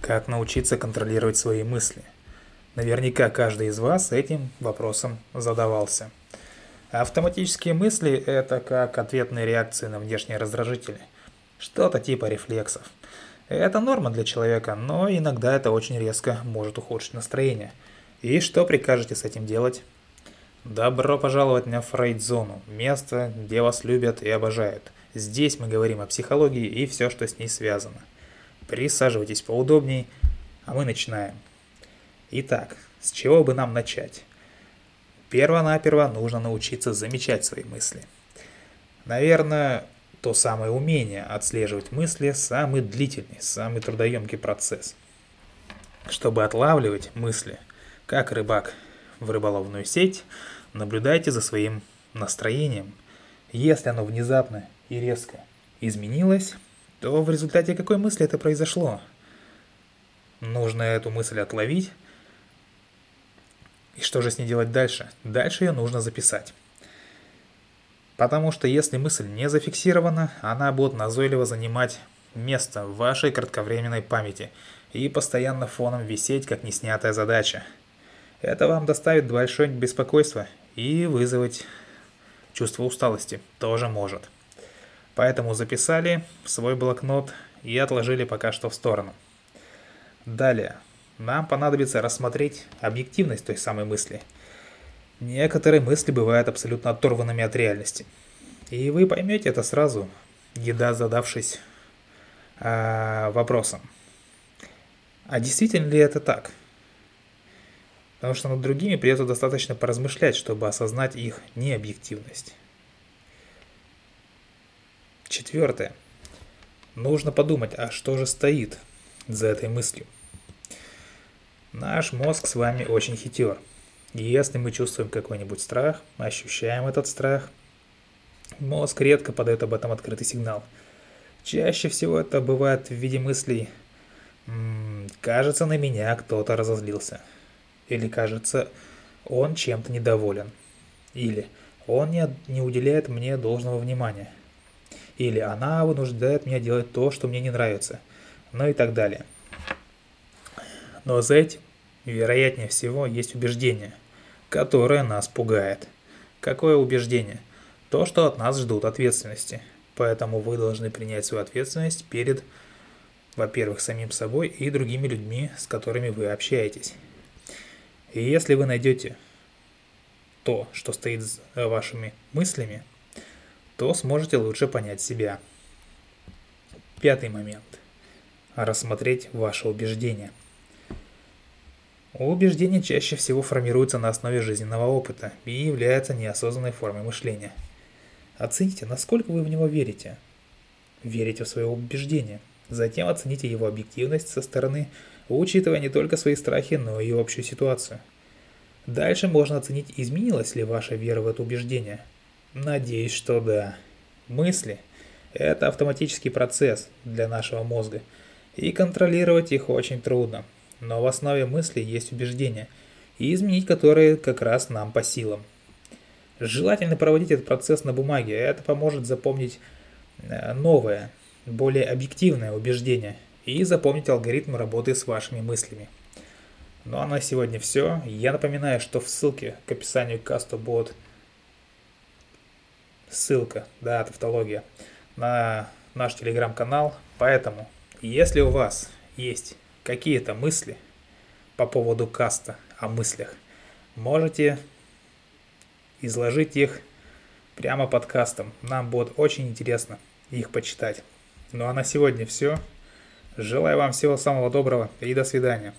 Как научиться контролировать свои мысли? Наверняка каждый из вас этим вопросом задавался. Автоматические мысли – это как ответные реакции на внешние раздражители. Что-то типа рефлексов. Это норма для человека, но иногда это очень резко может ухудшить настроение. И что прикажете с этим делать? Добро пожаловать на Фрейд-зону, место, где вас любят и обожают. Здесь мы говорим о психологии и все, что с ней связано. Присаживайтесь поудобней, а мы начинаем. Итак, с чего бы нам начать? Перво-наперво нужно научиться замечать свои мысли. Наверное, то самое умение отслеживать мысли – самый длительный, самый трудоемкий процесс. Чтобы отлавливать мысли, как рыбак в рыболовную сеть, наблюдайте за своим настроением. Если оно внезапно и резко изменилось, то в результате какой мысли это произошло? Нужно эту мысль отловить. И что же с ней делать дальше? Дальше ее нужно записать. Потому что если мысль не зафиксирована, она будет назойливо занимать место в вашей кратковременной памяти и постоянно фоном висеть, как неснятая задача. Это вам доставит большое беспокойство и вызвать чувство усталости тоже может. Поэтому записали свой блокнот и отложили пока что в сторону. Далее. Нам понадобится рассмотреть объективность той самой мысли. Некоторые мысли бывают абсолютно оторванными от реальности. И вы поймете это сразу, еда задавшись э, вопросом. А действительно ли это так? Потому что над другими придется достаточно поразмышлять, чтобы осознать их необъективность. Четвертое. Нужно подумать, а что же стоит за этой мыслью? Наш мозг с вами очень хитер. Если мы чувствуем какой-нибудь страх, ощущаем этот страх, мозг редко подает об этом открытый сигнал. Чаще всего это бывает в виде мыслей «кажется, на меня кто-то разозлился» или «кажется, он чем-то недоволен» или «он не, не уделяет мне должного внимания» или она вынуждает меня делать то, что мне не нравится, ну и так далее. Но за этим, вероятнее всего, есть убеждение, которое нас пугает. Какое убеждение? То, что от нас ждут ответственности. Поэтому вы должны принять свою ответственность перед, во-первых, самим собой и другими людьми, с которыми вы общаетесь. И если вы найдете то, что стоит за вашими мыслями, то сможете лучше понять себя. Пятый момент. Рассмотреть ваши убеждения. Убеждения чаще всего формируются на основе жизненного опыта и являются неосознанной формой мышления. Оцените, насколько вы в него верите. Верите в свое убеждение. Затем оцените его объективность со стороны, учитывая не только свои страхи, но и общую ситуацию. Дальше можно оценить, изменилась ли ваша вера в это убеждение – Надеюсь, что да. Мысли – это автоматический процесс для нашего мозга, и контролировать их очень трудно. Но в основе мыслей есть убеждения, и изменить которые как раз нам по силам. Желательно проводить этот процесс на бумаге, это поможет запомнить э, новое, более объективное убеждение и запомнить алгоритм работы с вашими мыслями. Ну а на сегодня все. Я напоминаю, что в ссылке к описанию будет ссылка, да, тавтология, на наш телеграм-канал. Поэтому, если у вас есть какие-то мысли по поводу каста о мыслях, можете изложить их прямо под кастом. Нам будет очень интересно их почитать. Ну а на сегодня все. Желаю вам всего самого доброго и до свидания.